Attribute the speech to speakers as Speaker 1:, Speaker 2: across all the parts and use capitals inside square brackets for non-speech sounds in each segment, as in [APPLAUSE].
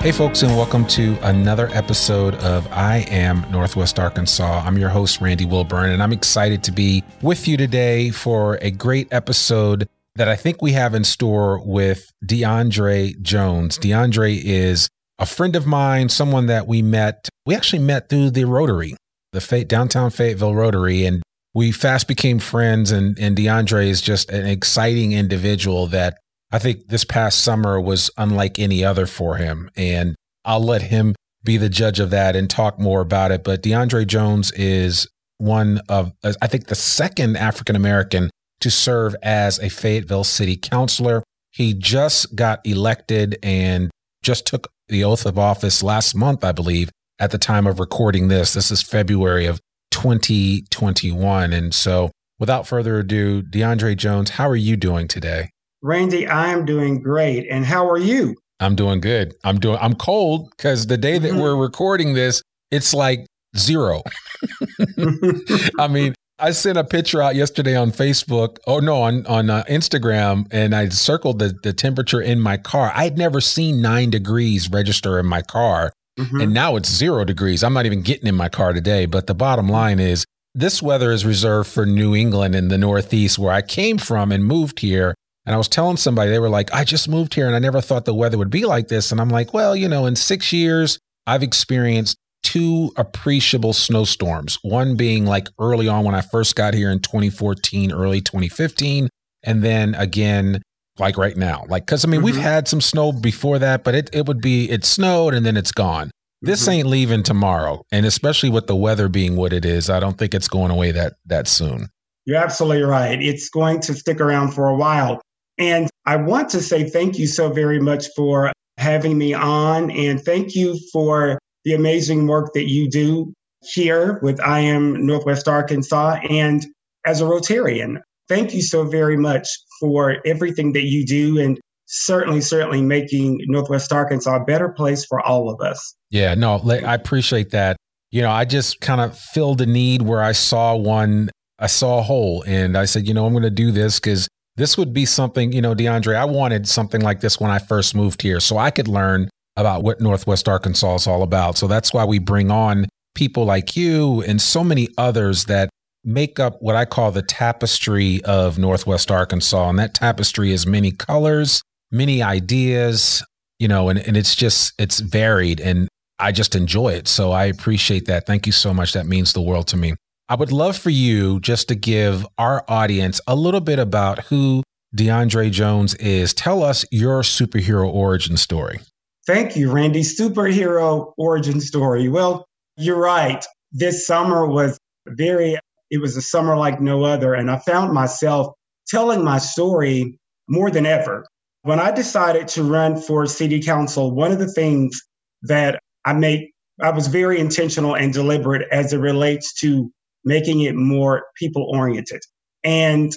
Speaker 1: Hey, folks, and welcome to another episode of I Am Northwest Arkansas. I'm your host, Randy Wilburn, and I'm excited to be with you today for a great episode that I think we have in store with DeAndre Jones. DeAndre is a friend of mine, someone that we met. We actually met through the Rotary, the downtown Fayetteville Rotary, and we fast became friends. And, and DeAndre is just an exciting individual that I think this past summer was unlike any other for him. And I'll let him be the judge of that and talk more about it. But DeAndre Jones is one of, uh, I think, the second African American to serve as a Fayetteville City Councilor. He just got elected and just took the oath of office last month, I believe, at the time of recording this. This is February of 2021. And so, without further ado, DeAndre Jones, how are you doing today?
Speaker 2: Randy, I am doing great. And how are you?
Speaker 1: I'm doing good. I'm doing I'm cold because the day that mm-hmm. we're recording this, it's like zero. [LAUGHS] I mean, I sent a picture out yesterday on Facebook. Oh no, on on uh, Instagram, and I circled the the temperature in my car. I'd never seen nine degrees register in my car, mm-hmm. and now it's zero degrees. I'm not even getting in my car today. But the bottom line is, this weather is reserved for New England and the Northeast, where I came from and moved here. And I was telling somebody, they were like, I just moved here and I never thought the weather would be like this. And I'm like, well, you know, in six years, I've experienced two appreciable snowstorms. One being like early on when I first got here in 2014, early 2015. And then again, like right now. Like, cause I mean, mm-hmm. we've had some snow before that, but it, it would be, it snowed and then it's gone. This mm-hmm. ain't leaving tomorrow. And especially with the weather being what it is, I don't think it's going away that, that soon.
Speaker 2: You're absolutely right. It's going to stick around for a while. And I want to say thank you so very much for having me on. And thank you for the amazing work that you do here with I Am Northwest Arkansas and as a Rotarian. Thank you so very much for everything that you do and certainly, certainly making Northwest Arkansas a better place for all of us.
Speaker 1: Yeah, no, I appreciate that. You know, I just kind of filled a need where I saw one, I saw a hole, and I said, you know, I'm going to do this because this would be something, you know, DeAndre, I wanted something like this when I first moved here so I could learn about what Northwest Arkansas is all about. So that's why we bring on people like you and so many others that make up what I call the tapestry of Northwest Arkansas. And that tapestry is many colors, many ideas, you know, and, and it's just, it's varied and I just enjoy it. So I appreciate that. Thank you so much. That means the world to me. I would love for you just to give our audience a little bit about who DeAndre Jones is. Tell us your superhero origin story.
Speaker 2: Thank you, Randy. Superhero origin story. Well, you're right. This summer was very, it was a summer like no other. And I found myself telling my story more than ever. When I decided to run for city council, one of the things that I made, I was very intentional and deliberate as it relates to making it more people oriented. And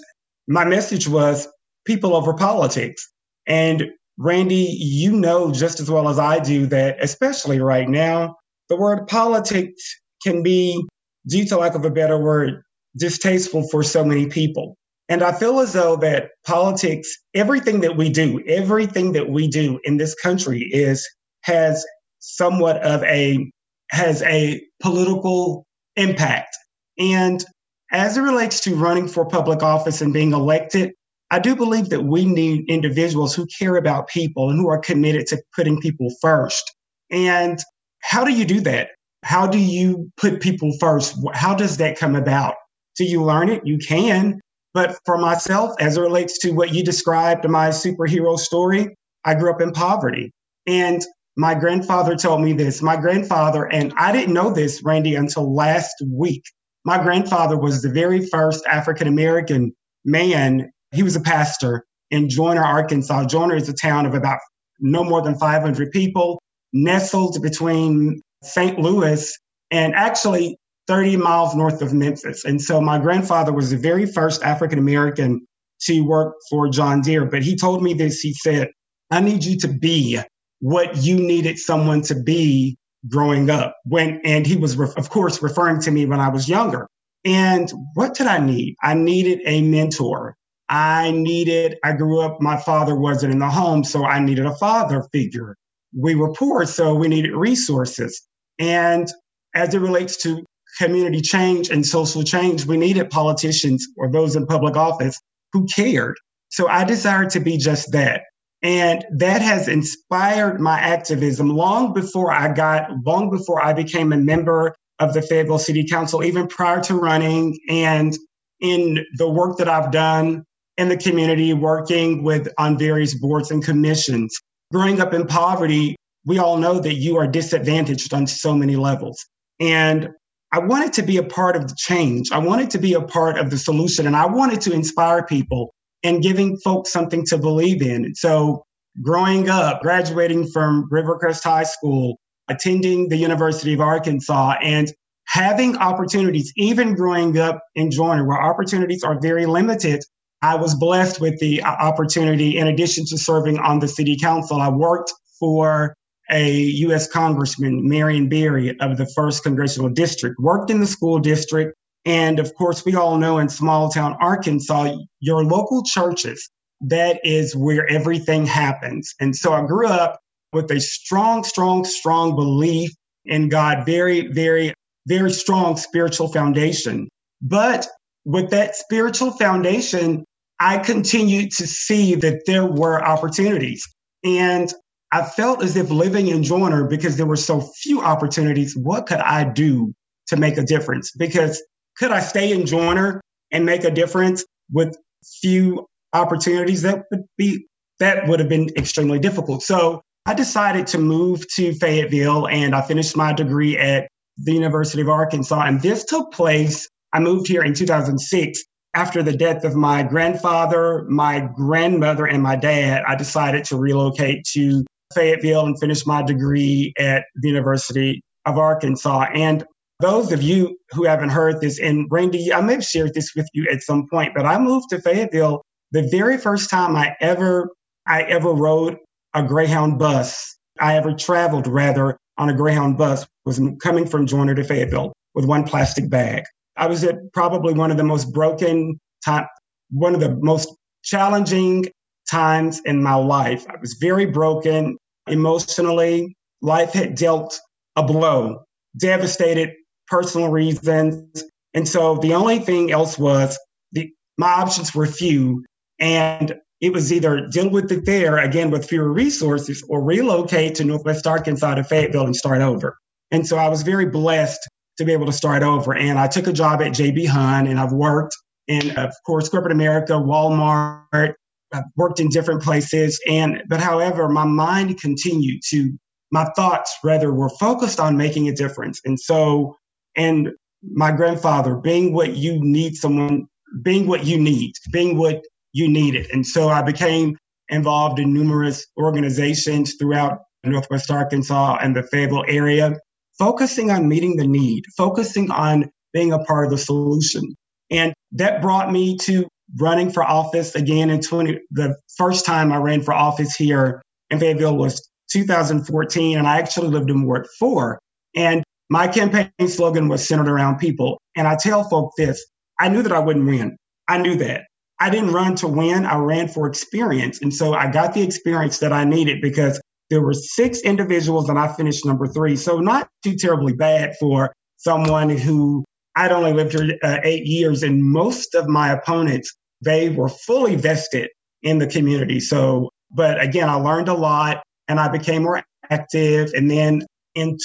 Speaker 2: my message was people over politics. And Randy, you know just as well as I do that, especially right now, the word politics can be, due to lack of a better word, distasteful for so many people. And I feel as though that politics, everything that we do, everything that we do in this country is, has somewhat of a, has a political impact. And as it relates to running for public office and being elected, I do believe that we need individuals who care about people and who are committed to putting people first. And how do you do that? How do you put people first? How does that come about? Do you learn it? You can. But for myself, as it relates to what you described my superhero story, I grew up in poverty. And my grandfather told me this. My grandfather, and I didn't know this, Randy, until last week. My grandfather was the very first African American man. He was a pastor in Joiner, Arkansas. Joiner is a town of about no more than 500 people, nestled between St. Louis and actually 30 miles north of Memphis. And so my grandfather was the very first African American to work for John Deere. But he told me this he said, I need you to be what you needed someone to be growing up when and he was of course referring to me when I was younger. And what did I need? I needed a mentor. I needed I grew up my father wasn't in the home so I needed a father figure. We were poor so we needed resources. And as it relates to community change and social change, we needed politicians or those in public office who cared. So I desired to be just that. And that has inspired my activism long before I got, long before I became a member of the Fayetteville City Council, even prior to running and in the work that I've done in the community, working with on various boards and commissions. Growing up in poverty, we all know that you are disadvantaged on so many levels. And I wanted to be a part of the change. I wanted to be a part of the solution and I wanted to inspire people and giving folks something to believe in. So growing up, graduating from Rivercrest High School, attending the University of Arkansas and having opportunities, even growing up in Joiner, where opportunities are very limited. I was blessed with the opportunity, in addition to serving on the city council, I worked for a U.S. Congressman, Marion Berry of the 1st Congressional District, worked in the school district, and of course, we all know in small town Arkansas, your local churches, that is where everything happens. And so I grew up with a strong, strong, strong belief in God, very, very, very strong spiritual foundation. But with that spiritual foundation, I continued to see that there were opportunities. And I felt as if living in Joiner, because there were so few opportunities, what could I do to make a difference? Because could I stay in Joiner and make a difference with few opportunities? That would be that would have been extremely difficult. So I decided to move to Fayetteville and I finished my degree at the University of Arkansas. And this took place, I moved here in 2006. after the death of my grandfather, my grandmother, and my dad, I decided to relocate to Fayetteville and finish my degree at the University of Arkansas. And those of you who haven't heard this, and Randy, I may have shared this with you at some point, but I moved to Fayetteville the very first time I ever I ever rode a Greyhound bus. I ever traveled rather on a Greyhound bus was coming from Joiner to Fayetteville with one plastic bag. I was at probably one of the most broken time, one of the most challenging times in my life. I was very broken emotionally. Life had dealt a blow, devastated personal reasons. And so the only thing else was the, my options were few. And it was either deal with it there, again, with fewer resources, or relocate to Northwest Arkansas to Fayetteville and start over. And so I was very blessed to be able to start over. And I took a job at JB Hunt and I've worked in, of course, corporate America, Walmart. I've worked in different places. And, but however, my mind continued to, my thoughts rather were focused on making a difference. And so, and my grandfather being what you need someone, being what you need, being what you needed. And so I became involved in numerous organizations throughout Northwest Arkansas and the Fayetteville area focusing on meeting the need, focusing on being a part of the solution. And that brought me to running for office again in 20. The first time I ran for office here in Fayetteville was 2014, and I actually lived in Ward 4. And my campaign slogan was centered around people. And I tell folk this I knew that I wouldn't win. I knew that. I didn't run to win, I ran for experience. And so I got the experience that I needed because there were six individuals and I finished number three. So not too terribly bad for someone who I'd only lived here uh, eight years and most of my opponents, they were fully vested in the community. So, but again, I learned a lot and I became more active. And then in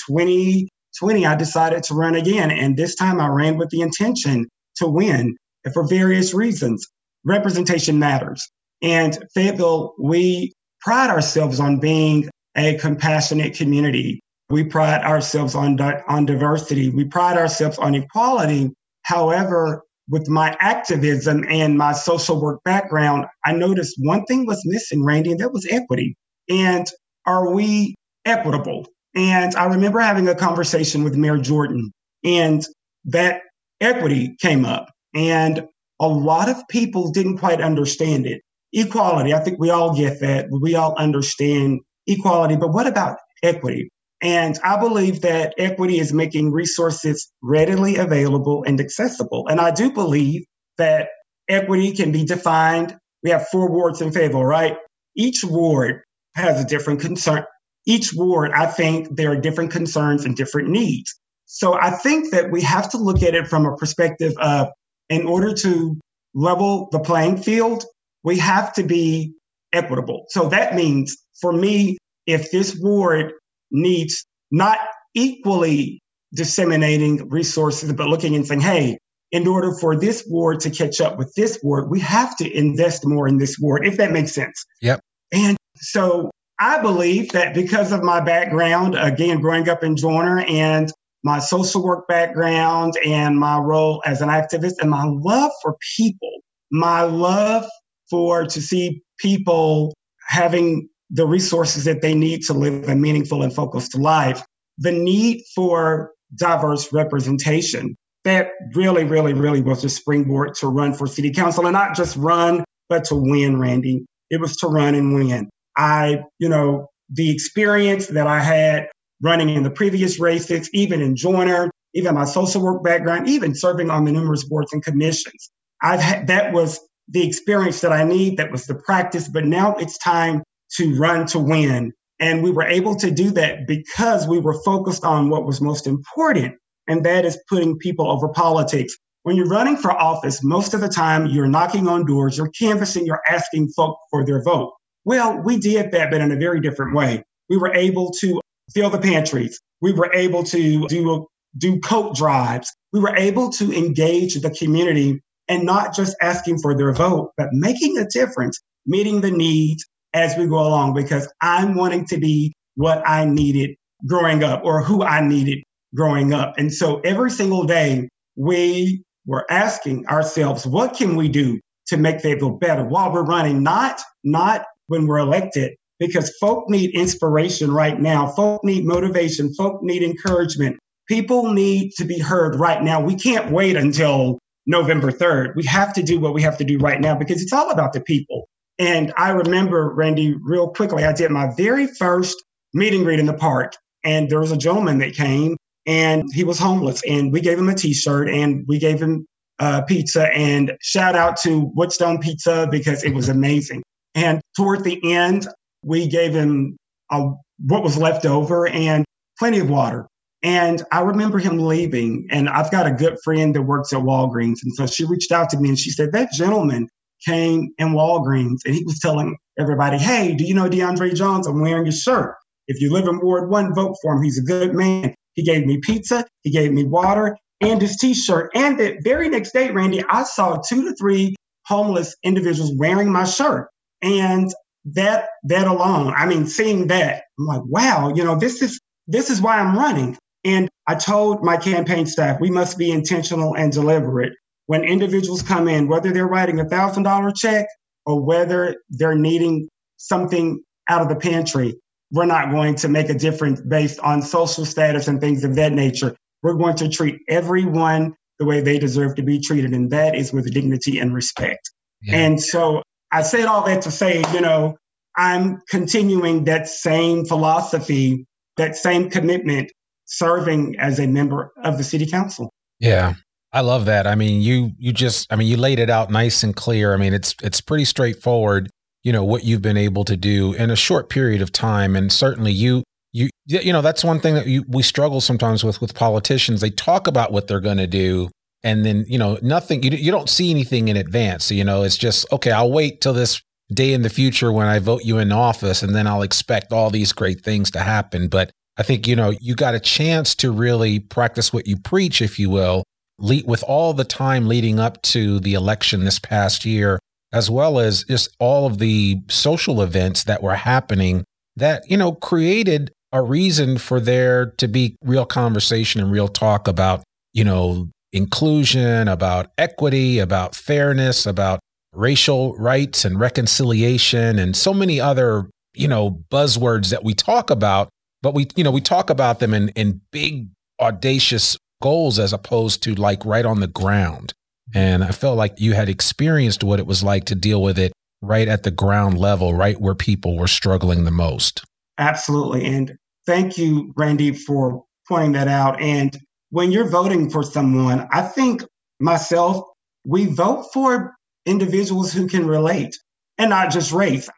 Speaker 2: 2020, I decided to run again. And this time I ran with the intention to win And for various reasons. Representation matters. And Fayetteville, we pride ourselves on being a compassionate community. We pride ourselves on, on diversity. We pride ourselves on equality. However, with my activism and my social work background, I noticed one thing was missing, Randy, and that was equity. And are we equitable? And I remember having a conversation with Mayor Jordan, and that equity came up. And a lot of people didn't quite understand it. Equality, I think we all get that. We all understand equality, but what about equity? And I believe that equity is making resources readily available and accessible. And I do believe that equity can be defined. We have four wards in Fayetteville, right? Each ward has a different concern. Each ward, I think there are different concerns and different needs. So I think that we have to look at it from a perspective of in order to level the playing field, we have to be equitable. So that means for me, if this ward needs not equally disseminating resources, but looking and saying, hey, in order for this ward to catch up with this ward, we have to invest more in this ward, if that makes sense.
Speaker 1: Yep.
Speaker 2: And so I believe that because of my background, again, growing up in Joiner and my social work background and my role as an activist and my love for people, my love for to see people having the resources that they need to live a meaningful and focused life, the need for diverse representation. That really, really, really was the springboard to run for city council and not just run, but to win, Randy. It was to run and win. I, you know, the experience that I had running in the previous races, even in Joiner, even my social work background, even serving on the numerous boards and commissions. I've had, that was the experience that I need. That was the practice. But now it's time to run to win. And we were able to do that because we were focused on what was most important. And that is putting people over politics. When you're running for office, most of the time you're knocking on doors, you're canvassing, you're asking folk for their vote. Well, we did that, but in a very different way. We were able to fill the pantries. We were able to do, do coat drives. We were able to engage the community and not just asking for their vote, but making a difference, meeting the needs as we go along because I'm wanting to be what I needed growing up or who I needed growing up. And so every single day we we're asking ourselves, what can we do to make Fayetteville better while we're running? Not, not when we're elected, because folk need inspiration right now. Folk need motivation. Folk need encouragement. People need to be heard right now. We can't wait until November 3rd. We have to do what we have to do right now because it's all about the people. And I remember, Randy, real quickly, I did my very first meeting greet in the park. And there was a gentleman that came and he was homeless. And we gave him a t shirt and we gave him uh, pizza. And shout out to Woodstone Pizza because it was amazing. And toward the end, we gave him a, what was left over and plenty of water. And I remember him leaving. And I've got a good friend that works at Walgreens. And so she reached out to me and she said, That gentleman came in Walgreens and he was telling everybody, Hey, do you know DeAndre Jones? I'm wearing his shirt. If you live in Ward 1, vote for him. He's a good man. He gave me pizza, he gave me water and his t shirt. And the very next day, Randy, I saw two to three homeless individuals wearing my shirt. And that that alone, I mean, seeing that, I'm like, wow, you know, this is this is why I'm running. And I told my campaign staff, we must be intentional and deliberate. When individuals come in, whether they're writing a thousand dollar check or whether they're needing something out of the pantry, we're not going to make a difference based on social status and things of that nature. We're going to treat everyone the way they deserve to be treated, and that is with dignity and respect. Yeah. And so I said all that to say, you know, I'm continuing that same philosophy, that same commitment serving as a member of the city council.
Speaker 1: Yeah. I love that. I mean, you you just I mean, you laid it out nice and clear. I mean, it's it's pretty straightforward, you know, what you've been able to do in a short period of time and certainly you you you know, that's one thing that you, we struggle sometimes with with politicians. They talk about what they're going to do and then, you know, nothing you you don't see anything in advance. So, you know, it's just okay, I'll wait till this day in the future when I vote you in office and then I'll expect all these great things to happen, but I think, you know, you got a chance to really practice what you preach, if you will, lead, with all the time leading up to the election this past year, as well as just all of the social events that were happening that, you know, created a reason for there to be real conversation and real talk about, you know, inclusion, about equity, about fairness, about racial rights and reconciliation, and so many other, you know, buzzwords that we talk about but we you know we talk about them in in big audacious goals as opposed to like right on the ground. Mm-hmm. And i felt like you had experienced what it was like to deal with it right at the ground level right where people were struggling the most.
Speaker 2: Absolutely. And thank you randy for pointing that out. And when you're voting for someone i think myself we vote for individuals who can relate and not just race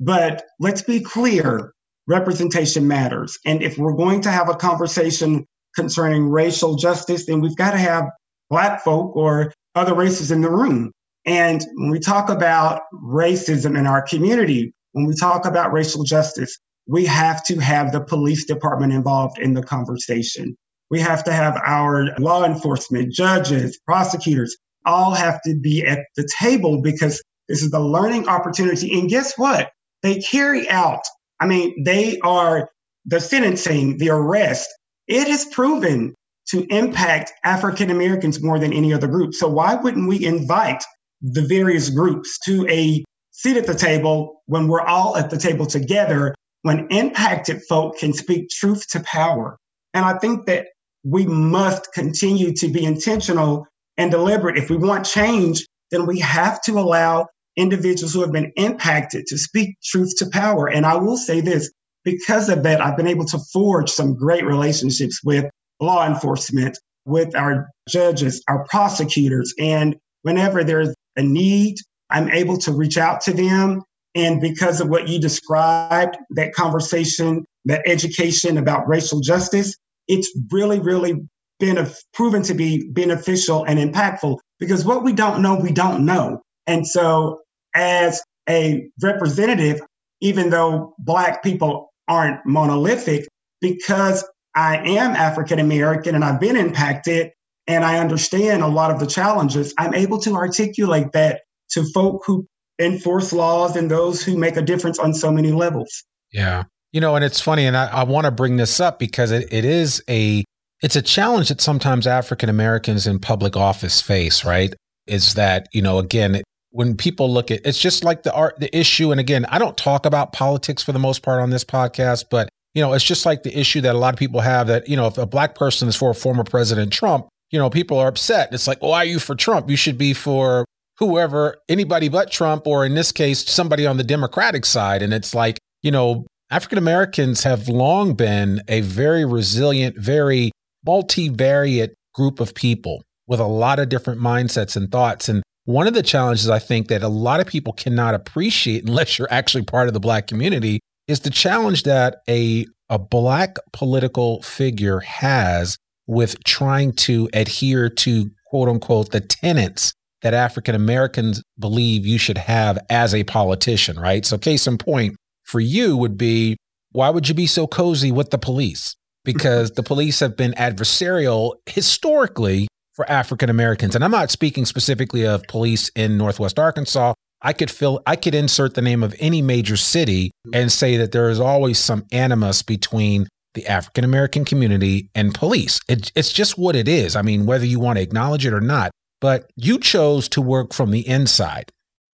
Speaker 2: but let's be clear representation matters. And if we're going to have a conversation concerning racial justice, then we've got to have Black folk or other races in the room. And when we talk about racism in our community, when we talk about racial justice, we have to have the police department involved in the conversation. We have to have our law enforcement, judges, prosecutors, all have to be at the table because this is the learning opportunity. And guess what? They carry out I mean, they are the sentencing, the arrest. It has proven to impact African Americans more than any other group. So why wouldn't we invite the various groups to a seat at the table when we're all at the table together, when impacted folk can speak truth to power? And I think that we must continue to be intentional and deliberate. If we want change, then we have to allow individuals who have been impacted to speak truth to power. And I will say this because of that, I've been able to forge some great relationships with law enforcement, with our judges, our prosecutors. And whenever there's a need, I'm able to reach out to them. And because of what you described, that conversation, that education about racial justice, it's really, really been proven to be beneficial and impactful because what we don't know, we don't know. And so as a representative, even though Black people aren't monolithic, because I am African American and I've been impacted and I understand a lot of the challenges, I'm able to articulate that to folk who enforce laws and those who make a difference on so many levels.
Speaker 1: Yeah. You know, and it's funny, and I, I want to bring this up because it, it is a it's a challenge that sometimes African Americans in public office face, right? Is that, you know, again, when people look at it's just like the art the issue and again, I don't talk about politics for the most part on this podcast, but you know, it's just like the issue that a lot of people have that, you know, if a black person is for a former President Trump, you know, people are upset. It's like, why are you for Trump? You should be for whoever, anybody but Trump, or in this case, somebody on the Democratic side. And it's like, you know, African Americans have long been a very resilient, very multivariate group of people with a lot of different mindsets and thoughts. And one of the challenges I think that a lot of people cannot appreciate [LAUGHS] unless you're actually part of the black community is the challenge that a a black political figure has with trying to adhere to quote unquote the tenets that African Americans believe you should have as a politician, right? So case in point for you would be why would you be so cozy with the police? Because the police have been adversarial historically for African Americans. And I'm not speaking specifically of police in Northwest Arkansas. I could fill I could insert the name of any major city and say that there is always some animus between the African American community and police. It, it's just what it is. I mean, whether you want to acknowledge it or not, but you chose to work from the inside.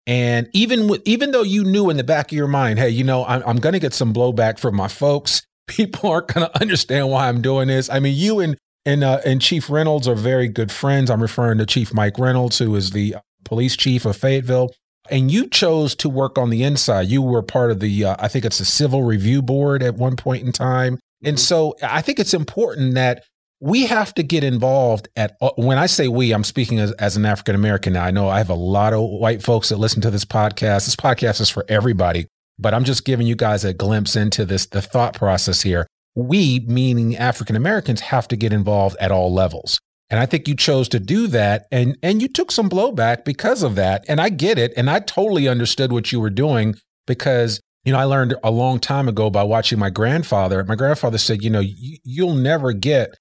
Speaker 1: And even with, even though you knew in the back of your mind, hey, you know, I'm, I'm going to get some blowback from my folks. [LAUGHS] People aren't going to understand why I'm doing this. I mean, you and and uh, and Chief Reynolds are very good friends. I'm referring to Chief Mike Reynolds, who is the police chief of Fayetteville. And you chose to work on the inside. You were part of the, uh, I think it's the Civil Review Board at one point in time. And mm-hmm. so I think it's important that we have to get involved at uh, when I say we, I'm speaking as, as an African American now. I know I have a lot of white folks that listen to this podcast. This podcast is for everybody, but I'm just giving you guys a glimpse into this the thought process here we, meaning African Americans, have to get involved at all levels. And I think you chose to do that and and you took some blowback because of that. And I get it. And I totally understood what you were doing because, you know, I learned a long time ago by watching my grandfather. My grandfather said, you know, you, you'll never get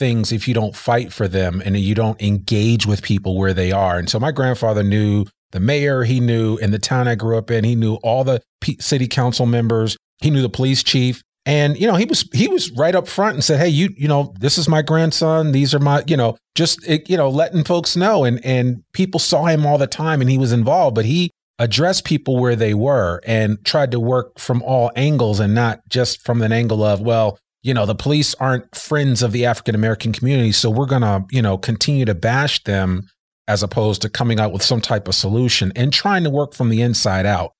Speaker 1: things if you don't fight for them and you don't engage with people where they are. And so my grandfather knew the mayor, he knew in the town I grew up in, he knew all the city council members, he knew the police chief. And you know, he was he was right up front and said, "Hey, you you know, this is my grandson. These are my you know, just eh, you know, letting folks know." And and people saw him all the time, and he was involved, but he addressed people where they were and tried to work from all angles and not just from an angle of, well, you know, the police aren't friends of the African American community, so we're gonna you know continue to bash them as opposed to coming out with some type of solution and trying to work from the inside out.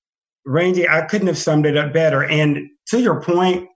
Speaker 2: Randy, I couldn't have summed it up better. And to your point,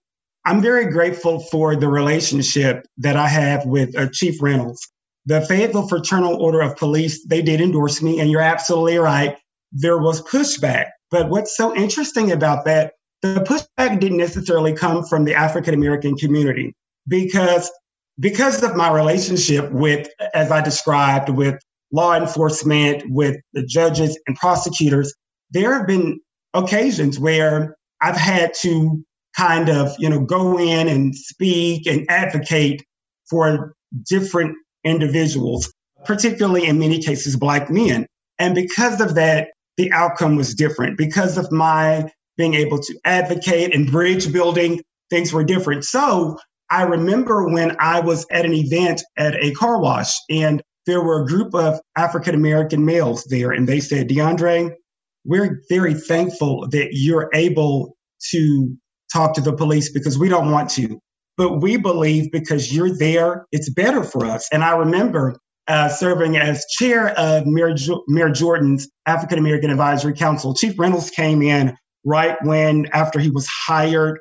Speaker 2: I'm very grateful for the relationship that I have with uh, Chief Reynolds. The Fayetteville Fraternal Order of Police, they did endorse me, and you're absolutely right. There was pushback. But what's so interesting about that, the pushback didn't necessarily come from the African American community because because of my relationship with, as I described, with law enforcement, with the judges and prosecutors, there have been occasions where I've had to kind of, you know, go in and speak and advocate for different individuals, particularly in many cases, Black men. And because of that, the outcome was different. Because of my being able to advocate and bridge building, things were different. So I remember when I was at an event at a car wash and there were a group of African American males there, and they said, DeAndre, we're very thankful that you're able to talk to the police because we don't want to. But we believe because you're there, it's better for us. And I remember uh, serving as chair of Mayor, jo- Mayor Jordan's African American Advisory Council. Chief Reynolds came in right when, after he was hired,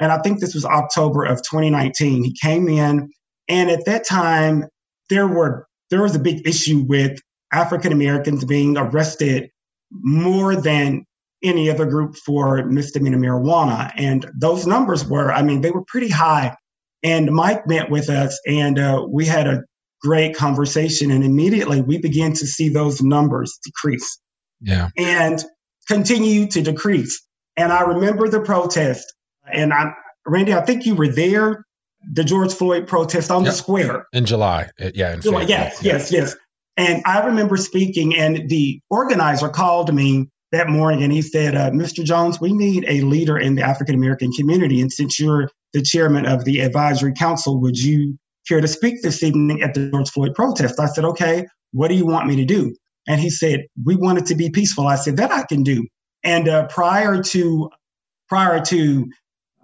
Speaker 2: and I think this was October of 2019. He came in, and at that time, there were there was a big issue with African Americans being arrested more than any other group for misdemeanor marijuana. And those numbers were, I mean, they were pretty high. And Mike met with us and uh, we had a great conversation. And immediately we began to see those numbers decrease.
Speaker 1: Yeah.
Speaker 2: And continue to decrease. And I remember the protest. And I, Randy, I think you were there, the George Floyd protest on yep. the square.
Speaker 1: In July. Uh, yeah. In
Speaker 2: July. Yes, yeah. yes, yes. And I remember speaking, and the organizer called me that morning and he said, uh, Mr. Jones, we need a leader in the African American community. And since you're the chairman of the advisory council, would you here to speak this evening at the George Floyd protest. I said, okay, what do you want me to do? And he said, we want it to be peaceful. I said, that I can do. And uh, prior to prior to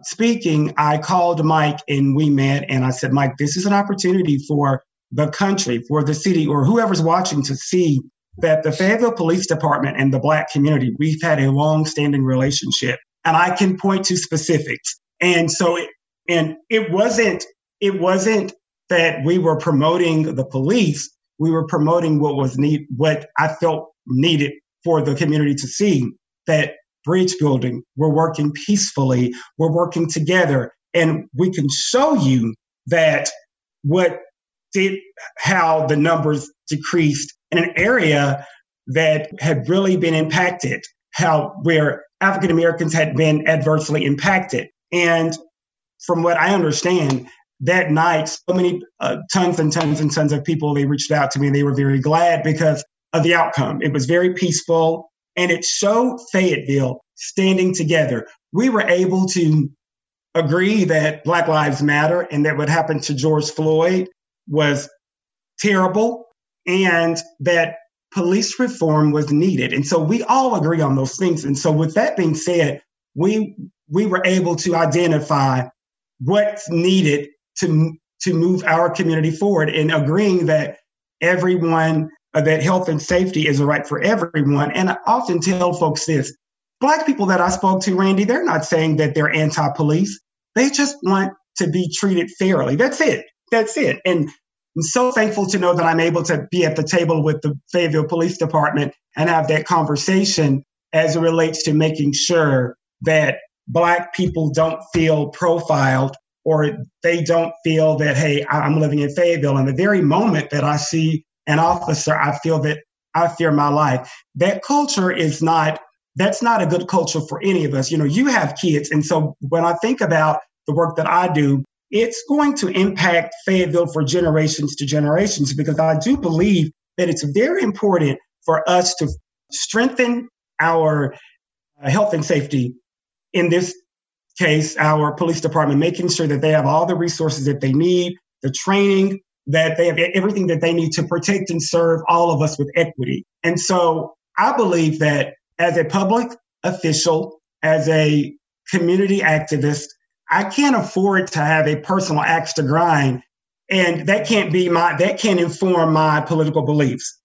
Speaker 2: speaking, I called Mike and we met. And I said, Mike, this is an opportunity for the country, for the city, or whoever's watching to see that the Fayetteville Police Department and the Black community, we've had a long standing relationship. And I can point to specifics. And so, it, and it wasn't, it wasn't that we were promoting the police. We were promoting what was need, what I felt needed for the community to see that bridge building, we're working peacefully, we're working together, and we can show you that what did how the numbers decreased in an area that had really been impacted, how where African Americans had been adversely impacted. And from what I understand, that night, so many uh, tons and tons and tons of people they reached out to me. They were very glad because of the outcome. It was very peaceful, and it showed Fayetteville standing together. We were able to agree that Black Lives Matter and that what happened to George Floyd was terrible and that police reform was needed. And so we all agree on those things. And so with that being said, we we were able to identify what's needed to to move our community forward and agreeing that everyone uh, that health and safety is a right for everyone. And I often tell folks this Black people that I spoke to, Randy, they're not saying that they're anti police. They just want to be treated fairly. That's it. That's it. And I'm so thankful to know that I'm able to be at the table with the Fayetteville Police Department and have that conversation as it relates to making sure that Black people don't feel profiled or they don't feel that, hey, I'm living in Fayetteville. And the very moment that I see an officer, I feel that I fear my life. That culture is not, that's not a good culture for any of us. You know, you have kids. And so when I think about the work that I do, it's going to impact Fayetteville for generations to generations because I do believe that it's very important for us to strengthen our uh, health and safety. In this case, our police department, making sure that they have all the resources that they need, the training, that they have everything that they need to protect and serve all of us with equity. And so I believe that as a public official, as a community activist, I can't afford to have a personal axe to grind. And that can't be my, that can't inform my political beliefs.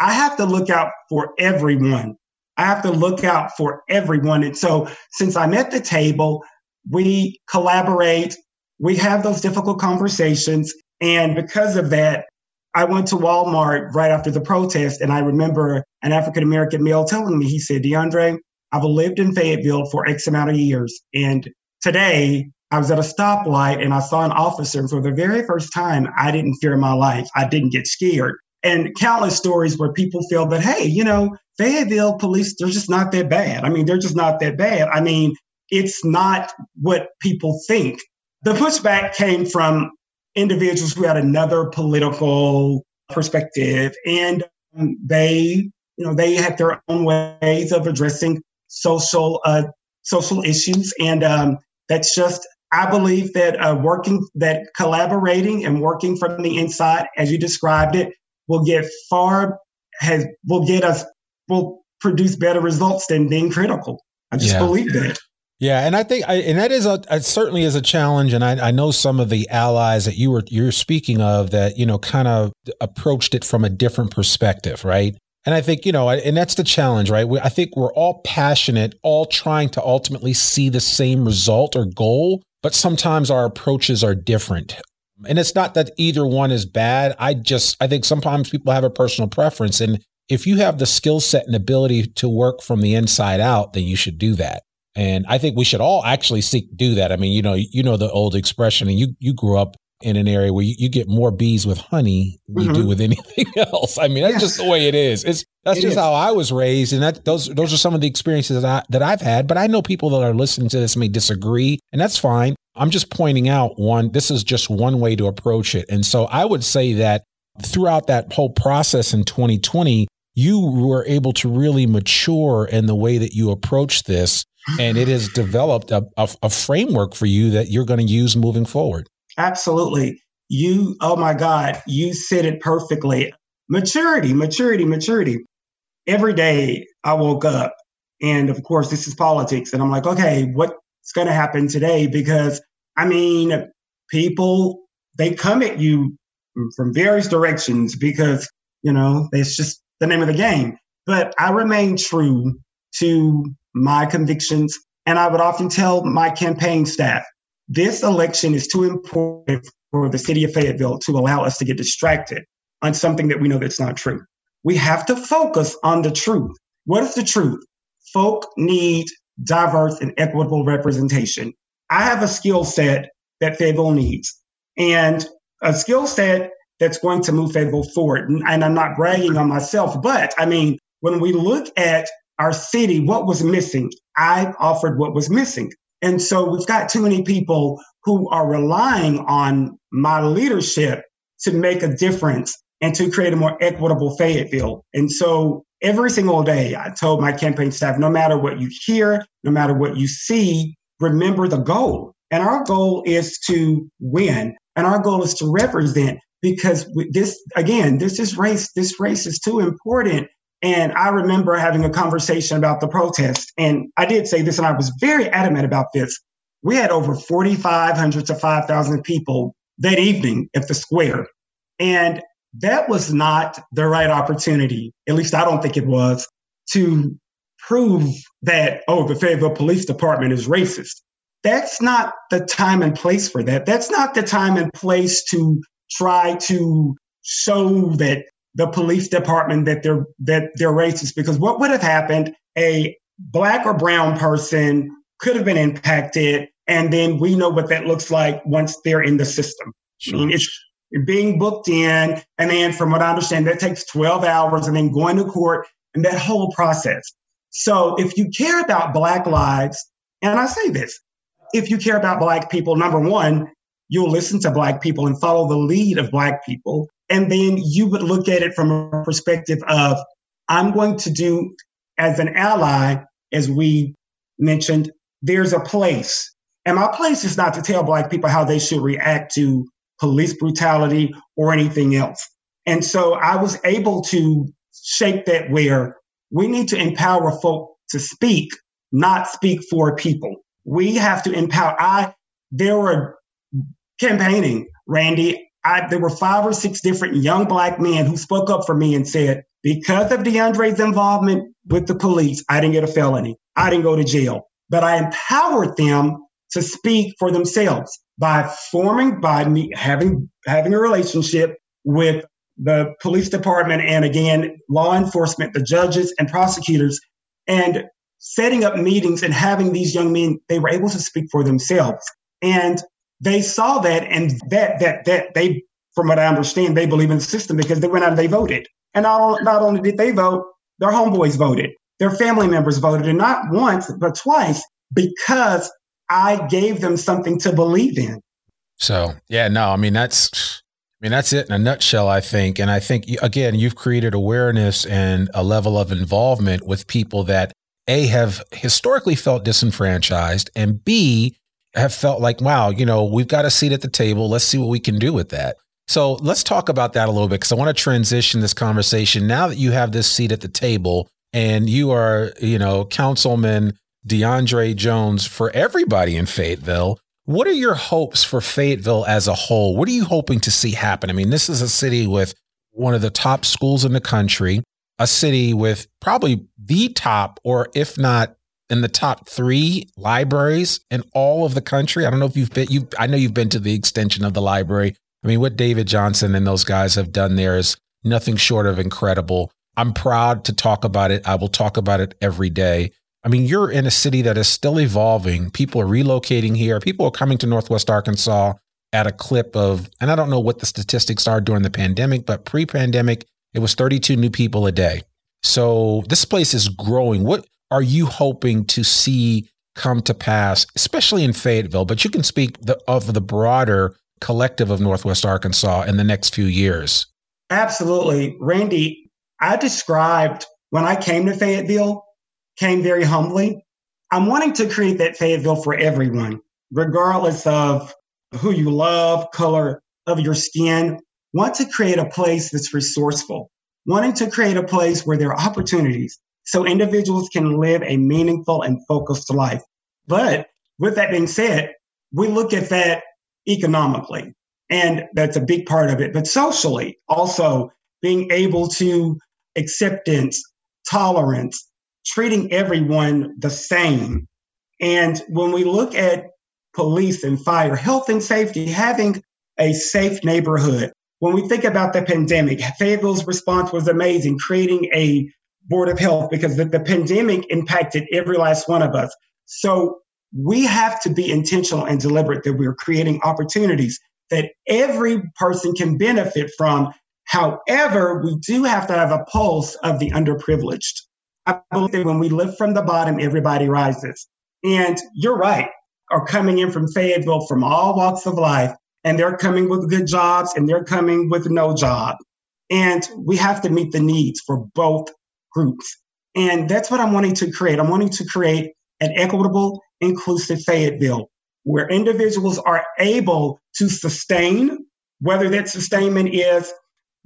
Speaker 2: I have to look out for everyone. I have to look out for everyone. And so since I'm at the table, we collaborate, we have those difficult conversations. And because of that, I went to Walmart right after the protest. And I remember an African American male telling me, he said, DeAndre, I've lived in Fayetteville for X amount of years. And Today, I was at a stoplight and I saw an officer. And for the very first time, I didn't fear my life. I didn't get scared. And countless stories where people feel that, hey, you know, Fayetteville police, they're just not that bad. I mean, they're just not that bad. I mean, it's not what people think. The pushback came from individuals who had another political perspective and they, you know, they had their own ways of addressing social, uh, social issues. And um, that's just, I believe that uh, working, that collaborating and working from the inside, as you described it, will get far, has, will get us, will produce better results than being critical. I just yeah. believe that.
Speaker 1: Yeah, and I think, I, and that is a it certainly is a challenge, and I, I know some of the allies that you were you're speaking of that you know kind of approached it from a different perspective, right? And I think, you know, and that's the challenge, right? I think we're all passionate, all trying to ultimately see the same result or goal, but sometimes our approaches are different. And it's not that either one is bad. I just, I think sometimes people have a personal preference. And if you have the skill set and ability to work from the inside out, then you should do that. And I think we should all actually seek do that. I mean, you know, you know the old expression, and you you grew up in an area where you, you get more bees with honey than mm-hmm. you do with anything [LAUGHS] else. I mean, that's yes. just the way it is. It's that's it just is. how I was raised, and that those those are some of the experiences that I that I've had. But I know people that are listening to this may disagree, and that's fine. I'm just pointing out one. This is just one way to approach it, and so I would say that throughout that whole process in 2020, you were able to really mature in the way that you approach this, and it has developed a, a, a framework for you that you're going to use moving forward.
Speaker 2: Absolutely. you, oh my God, you said it perfectly. Maturity, maturity, maturity. Every day I woke up, and of course, this is politics, and I'm like, okay, what's going to happen today? Because I mean, people, they come at you from various directions because, you know, it's just the name of the game. But I remain true to my convictions. And I would often tell my campaign staff, this election is too important for the city of Fayetteville to allow us to get distracted on something that we know that's not true. We have to focus on the truth. What is the truth? Folk need diverse and equitable representation. I have a skill set that Fayetteville needs and a skill set that's going to move Fayetteville forward. And I'm not bragging on myself, but I mean, when we look at our city, what was missing? I offered what was missing. And so we've got too many people who are relying on my leadership to make a difference and to create a more equitable Fayetteville. And so every single day, I told my campaign staff no matter what you hear, no matter what you see, remember the goal. And our goal is to win, and our goal is to represent because this, again, this is race, this race is too important and I remember having a conversation about the protest. And I did say this, and I was very adamant about this. We had over 4,500 to 5,000 people that evening at the square. And that was not the right opportunity, at least I don't think it was, to prove that, oh, the Fayetteville Police Department is racist. That's not the time and place for that. That's not the time and place to try to show that the police department that they're that they're racist because what would have happened a black or brown person could have been impacted and then we know what that looks like once they're in the system sure. I mean, it's being booked in and then from what i understand that takes 12 hours and then going to court and that whole process so if you care about black lives and i say this if you care about black people number one you'll listen to black people and follow the lead of black people and then you would look at it from a perspective of, I'm going to do as an ally, as we mentioned, there's a place. And my place is not to tell Black people how they should react to police brutality or anything else. And so I was able to shape that where we need to empower folk to speak, not speak for people. We have to empower. I, there were campaigning, Randy, I, there were five or six different young black men who spoke up for me and said, because of DeAndre's involvement with the police, I didn't get a felony. I didn't go to jail. But I empowered them to speak for themselves by forming, by me having, having a relationship with the police department and again, law enforcement, the judges and prosecutors, and setting up meetings and having these young men, they were able to speak for themselves. And they saw that and that that that they from what I understand, they believe in the system because they went out and they voted. And not, not only did they vote, their homeboys voted, their family members voted, and not once, but twice because I gave them something to believe in.
Speaker 1: So, yeah, no, I mean, that's, I mean, that's it in a nutshell, I think. And I think, again, you've created awareness and a level of involvement with people that A, have historically felt disenfranchised, and B, have felt like, wow, you know, we've got a seat at the table. Let's see what we can do with that. So let's talk about that a little bit because I want to transition this conversation. Now that you have this seat at the table and you are, you know, Councilman DeAndre Jones for everybody in Fayetteville, what are your hopes for Fayetteville as a whole? What are you hoping to see happen? I mean, this is a city with one of the top schools in the country, a city with probably the top, or if not in the top three libraries in all of the country. I don't know if you've been, you I know you've been to the extension of the library. I mean, what David Johnson and those guys have done there is nothing short of incredible. I'm proud to talk about it. I will talk about it every day. I mean, you're in a city that is still evolving. People are relocating here. People are coming to Northwest Arkansas at a clip of, and I don't know what the statistics are during the pandemic, but pre pandemic, it was 32 new people a day. So this place is growing. What are you hoping to see come to pass, especially in Fayetteville? But you can speak the, of the broader collective of Northwest Arkansas in the next few years.
Speaker 2: Absolutely. Randy, I described when I came to Fayetteville, came very humbly. I'm wanting to create that Fayetteville for everyone, regardless of who you love, color, of your skin, want to create a place that's resourceful, wanting to create a place where there are opportunities so individuals can live a meaningful and focused life. But with that being said, we look at that economically, and that's a big part of it. But socially, also being able to acceptance, tolerance, treating everyone the same. And when we look at police and fire, health and safety, having a safe neighborhood. When we think about the pandemic, Fayetteville's response was amazing, creating a board of health because the, the pandemic impacted every last one of us. So we have to be intentional and deliberate that we're creating opportunities that every person can benefit from. However, we do have to have a pulse of the underprivileged. I believe that when we lift from the bottom, everybody rises. And you're right, are coming in from Fayetteville from all walks of life, and they're coming with good jobs and they're coming with no job. And we have to meet the needs for both groups. And that's what I'm wanting to create. I'm wanting to create an equitable, inclusive Fayetteville where individuals are able to sustain, whether that sustainment is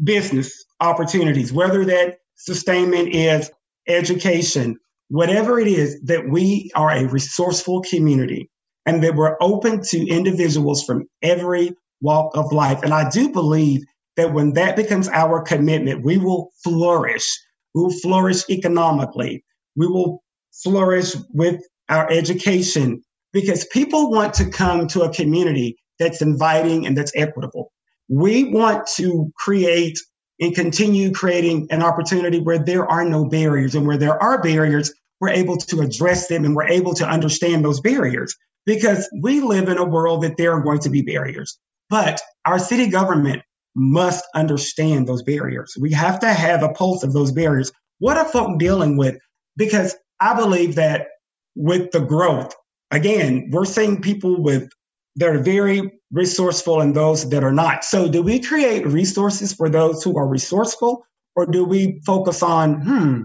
Speaker 2: business opportunities, whether that sustainment is education, whatever it is, that we are a resourceful community and that we're open to individuals from every walk of life. And I do believe that when that becomes our commitment, we will flourish. We will flourish economically. We will flourish with our education because people want to come to a community that's inviting and that's equitable. We want to create and continue creating an opportunity where there are no barriers and where there are barriers, we're able to address them and we're able to understand those barriers because we live in a world that there are going to be barriers. But our city government must understand those barriers. We have to have a pulse of those barriers. What are folk dealing with? Because I believe that with the growth, again, we're seeing people with that are very resourceful and those that are not. So do we create resources for those who are resourceful or do we focus on, hmm,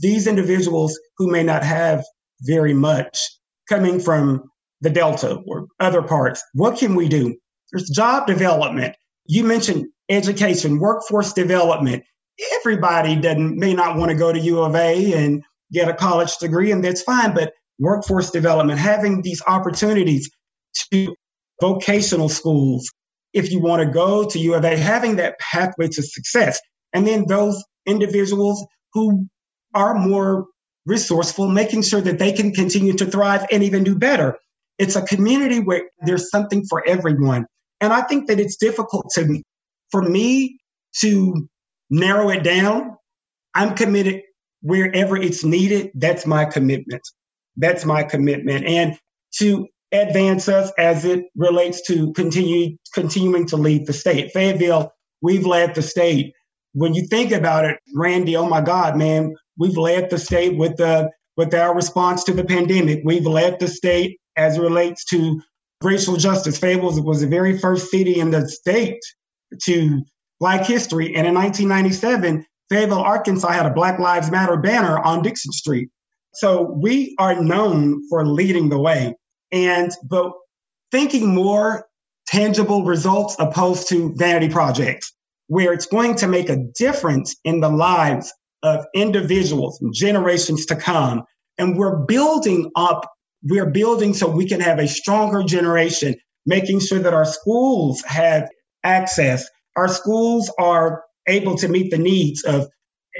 Speaker 2: these individuals who may not have very much coming from the Delta or other parts, what can we do? There's job development. You mentioned education, workforce development. Everybody doesn't may not want to go to U of A and get a college degree, and that's fine. But workforce development, having these opportunities to vocational schools, if you want to go to U of A, having that pathway to success. And then those individuals who are more resourceful, making sure that they can continue to thrive and even do better. It's a community where there's something for everyone. And I think that it's difficult to, for me to narrow it down. I'm committed wherever it's needed. That's my commitment. That's my commitment. And to advance us as it relates to continue, continuing to lead the state. Fayetteville, we've led the state. When you think about it, Randy, oh my God, man, we've led the state with the with our response to the pandemic. We've led the state as it relates to racial justice. Fayetteville was the very first city in the state to Black history. And in 1997, Fayetteville, Arkansas had a Black Lives Matter banner on Dickson Street. So we are known for leading the way. And, but thinking more tangible results opposed to vanity projects, where it's going to make a difference in the lives of individuals generations to come. And we're building up we're building so we can have a stronger generation, making sure that our schools have access. Our schools are able to meet the needs of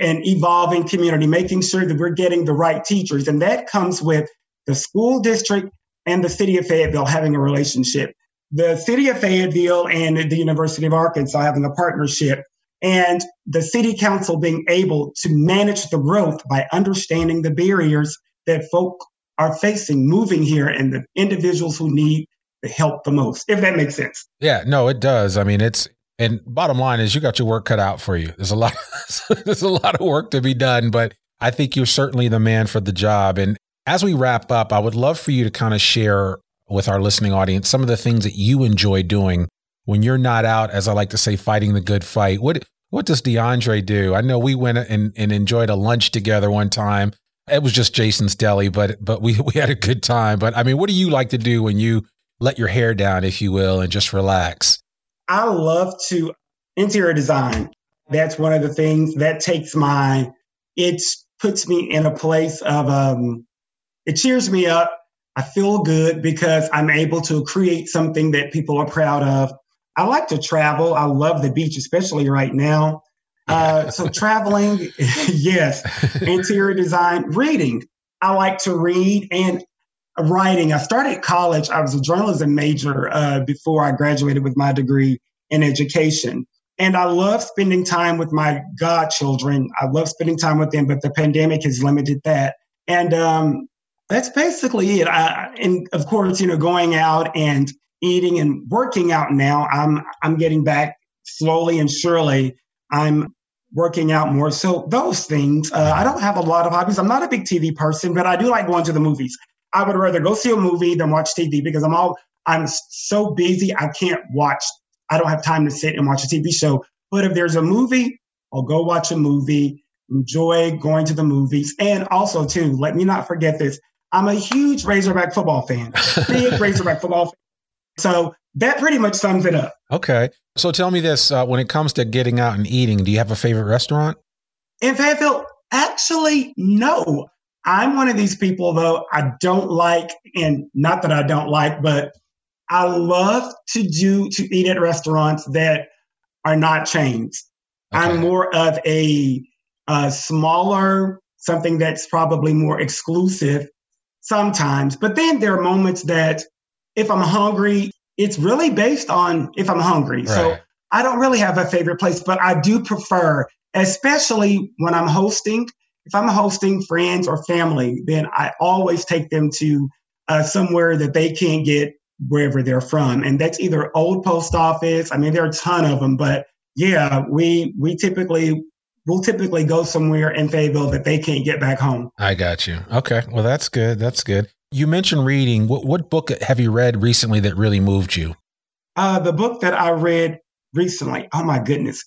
Speaker 2: an evolving community, making sure that we're getting the right teachers. And that comes with the school district and the city of Fayetteville having a relationship. The city of Fayetteville and the University of Arkansas having a partnership and the city council being able to manage the growth by understanding the barriers that folk are facing moving here and the individuals who need the help the most, if that makes sense.
Speaker 1: Yeah, no, it does. I mean, it's and bottom line is you got your work cut out for you. There's a lot [LAUGHS] there's a lot of work to be done, but I think you're certainly the man for the job. And as we wrap up, I would love for you to kind of share with our listening audience some of the things that you enjoy doing when you're not out, as I like to say, fighting the good fight. What what does DeAndre do? I know we went and, and enjoyed a lunch together one time it was just Jason's Deli, but but we [LAUGHS] we had a good time. But I mean, what do you like to do when you let your hair down, if you will, and just relax?
Speaker 2: I love to interior design. That's one of the things that takes my, it puts me in a place of, um, it cheers me up. I feel good because I'm able to create something that people are proud of. I like to travel. I love the beach, especially right now. Uh, so traveling, [LAUGHS] yes, interior design, reading. I like to read and writing. I started college. I was a journalism major uh, before I graduated with my degree in education. And I love spending time with my godchildren. I love spending time with them, but the pandemic has limited that. And um, that's basically it. I, and of course, you know, going out and eating and working out now, I'm I'm getting back slowly and surely. I'm working out more. So those things. Uh, I don't have a lot of hobbies. I'm not a big TV person, but I do like going to the movies. I would rather go see a movie than watch TV because I'm all I'm so busy I can't watch. I don't have time to sit and watch a TV show. But if there's a movie, I'll go watch a movie. Enjoy going to the movies, and also too, let me not forget this. I'm a huge Razorback football fan, big [LAUGHS] Razorback football fan. So that pretty much sums it up.
Speaker 1: Okay. So tell me this uh, when it comes to getting out and eating, do you have a favorite restaurant?
Speaker 2: In Fayetteville, actually, no. I'm one of these people, though, I don't like, and not that I don't like, but I love to do, to eat at restaurants that are not chains. Okay. I'm more of a, a smaller, something that's probably more exclusive sometimes. But then there are moments that if I'm hungry, it's really based on if I'm hungry. Right. So I don't really have a favorite place, but I do prefer, especially when I'm hosting, if I'm hosting friends or family, then I always take them to uh, somewhere that they can't get wherever they're from. And that's either old post office. I mean, there are a ton of them, but yeah, we, we typically, we'll typically go somewhere in Fayetteville that they can't get back home.
Speaker 1: I got you. Okay. Well, that's good. That's good. You mentioned reading. What, what book have you read recently that really moved you?
Speaker 2: Uh, the book that I read recently, oh my goodness,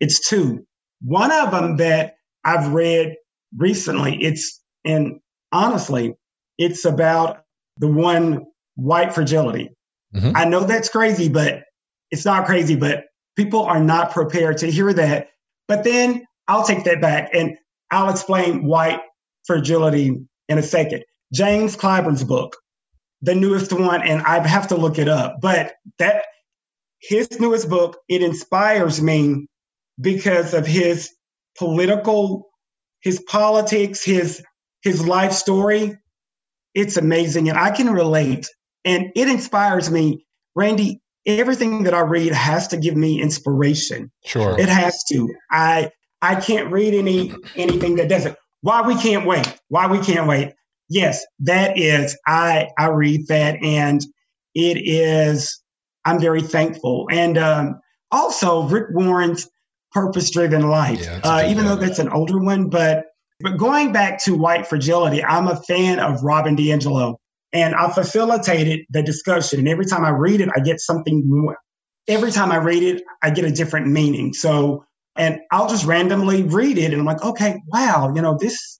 Speaker 2: it's two. One of them that I've read recently, it's, and honestly, it's about the one white fragility. Mm-hmm. I know that's crazy, but it's not crazy, but people are not prepared to hear that. But then I'll take that back and I'll explain white fragility in a second. James Clyburn's book, the newest one, and I have to look it up. But that his newest book, it inspires me because of his political, his politics, his his life story. It's amazing, and I can relate, and it inspires me. Randy, everything that I read has to give me inspiration.
Speaker 1: Sure,
Speaker 2: it has to. I I can't read any anything that doesn't. Why we can't wait? Why we can't wait? Yes, that is. I I read that, and it is. I'm very thankful, and um, also Rick Warren's Purpose Driven Life. Yeah, uh, even though that's an older one, but but going back to White Fragility, I'm a fan of Robin DiAngelo, and I facilitated the discussion. And every time I read it, I get something more. Every time I read it, I get a different meaning. So, and I'll just randomly read it, and I'm like, okay, wow, you know, this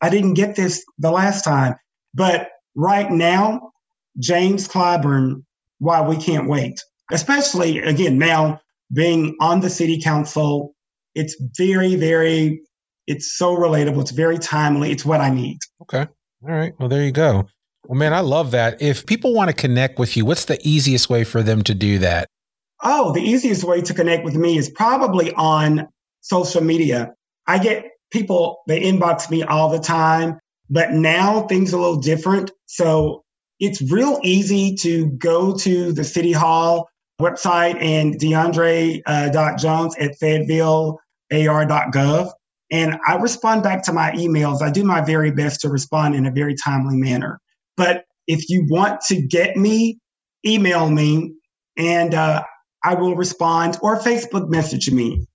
Speaker 2: I didn't get this the last time. But right now, James Clyburn, why we can't wait. Especially again now being on the city council, it's very, very, it's so relatable. It's very timely. It's what I need.
Speaker 1: Okay. All right. Well, there you go. Well, man, I love that. If people want to connect with you, what's the easiest way for them to do that?
Speaker 2: Oh, the easiest way to connect with me is probably on social media. I get people, they inbox me all the time, but now things are a little different. So it's real easy to go to the City Hall website and DeAndre.Jones uh, at FayettevilleAR.gov. And I respond back to my emails. I do my very best to respond in a very timely manner. But if you want to get me, email me and uh, I will respond or Facebook message me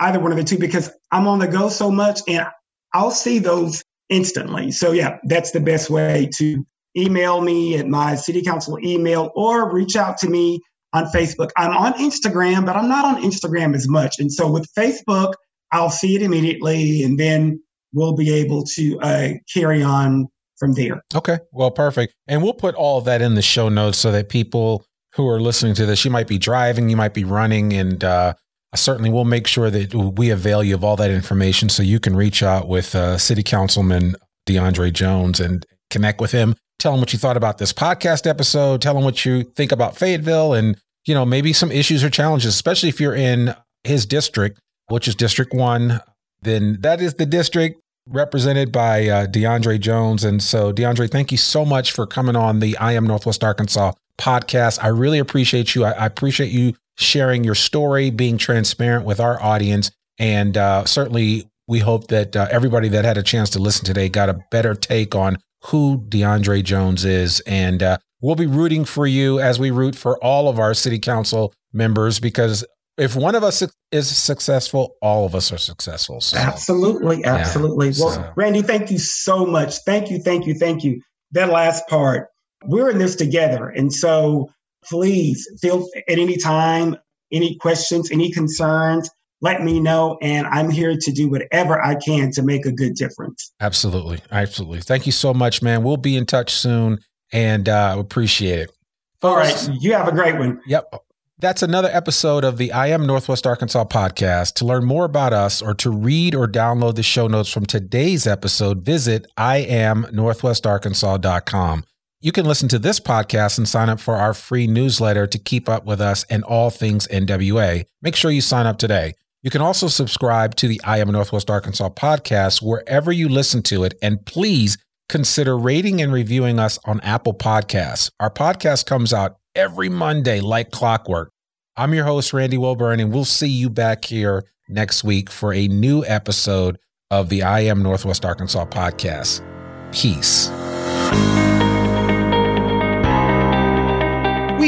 Speaker 2: either one of the two because I'm on the go so much and I'll see those instantly. So yeah, that's the best way to email me at my city council email or reach out to me on Facebook. I'm on Instagram, but I'm not on Instagram as much. And so with Facebook, I'll see it immediately and then we'll be able to uh, carry on from there.
Speaker 1: Okay. Well, perfect. And we'll put all of that in the show notes so that people who are listening to this, you might be driving, you might be running, and uh, certainly we'll make sure that we avail you of all that information so you can reach out with uh, City Councilman DeAndre Jones and connect with him. Tell him what you thought about this podcast episode. Tell him what you think about Fayetteville and, you know, maybe some issues or challenges, especially if you're in his district, which is District 1. Then that is the district represented by uh, DeAndre Jones. And so, DeAndre, thank you so much for coming on the I Am Northwest Arkansas podcast. I really appreciate you. I, I appreciate you sharing your story, being transparent with our audience. And uh, certainly, we hope that uh, everybody that had a chance to listen today got a better take on who DeAndre Jones is. And uh, we'll be rooting for you as we root for all of our city council members because if one of us is successful, all of us are successful.
Speaker 2: So, absolutely, absolutely. Yeah, well, so. Randy, thank you so much. Thank you, thank you, thank you. That last part, we're in this together, and so please feel at any time, any questions, any concerns. Let me know, and I'm here to do whatever I can to make a good difference.
Speaker 1: Absolutely, absolutely. Thank you so much, man. We'll be in touch soon, and uh, appreciate it.
Speaker 2: All right, you have a great one.
Speaker 1: Yep. That's another episode of the I Am Northwest Arkansas podcast. To learn more about us or to read or download the show notes from today's episode, visit iamnorthwestarkansas.com. You can listen to this podcast and sign up for our free newsletter to keep up with us and all things NWA. Make sure you sign up today. You can also subscribe to the I Am Northwest Arkansas podcast wherever you listen to it. And please consider rating and reviewing us on Apple Podcasts. Our podcast comes out every Monday like clockwork. I'm your host, Randy Wilburn, and we'll see you back here next week for a new episode of the I Am Northwest Arkansas podcast. Peace.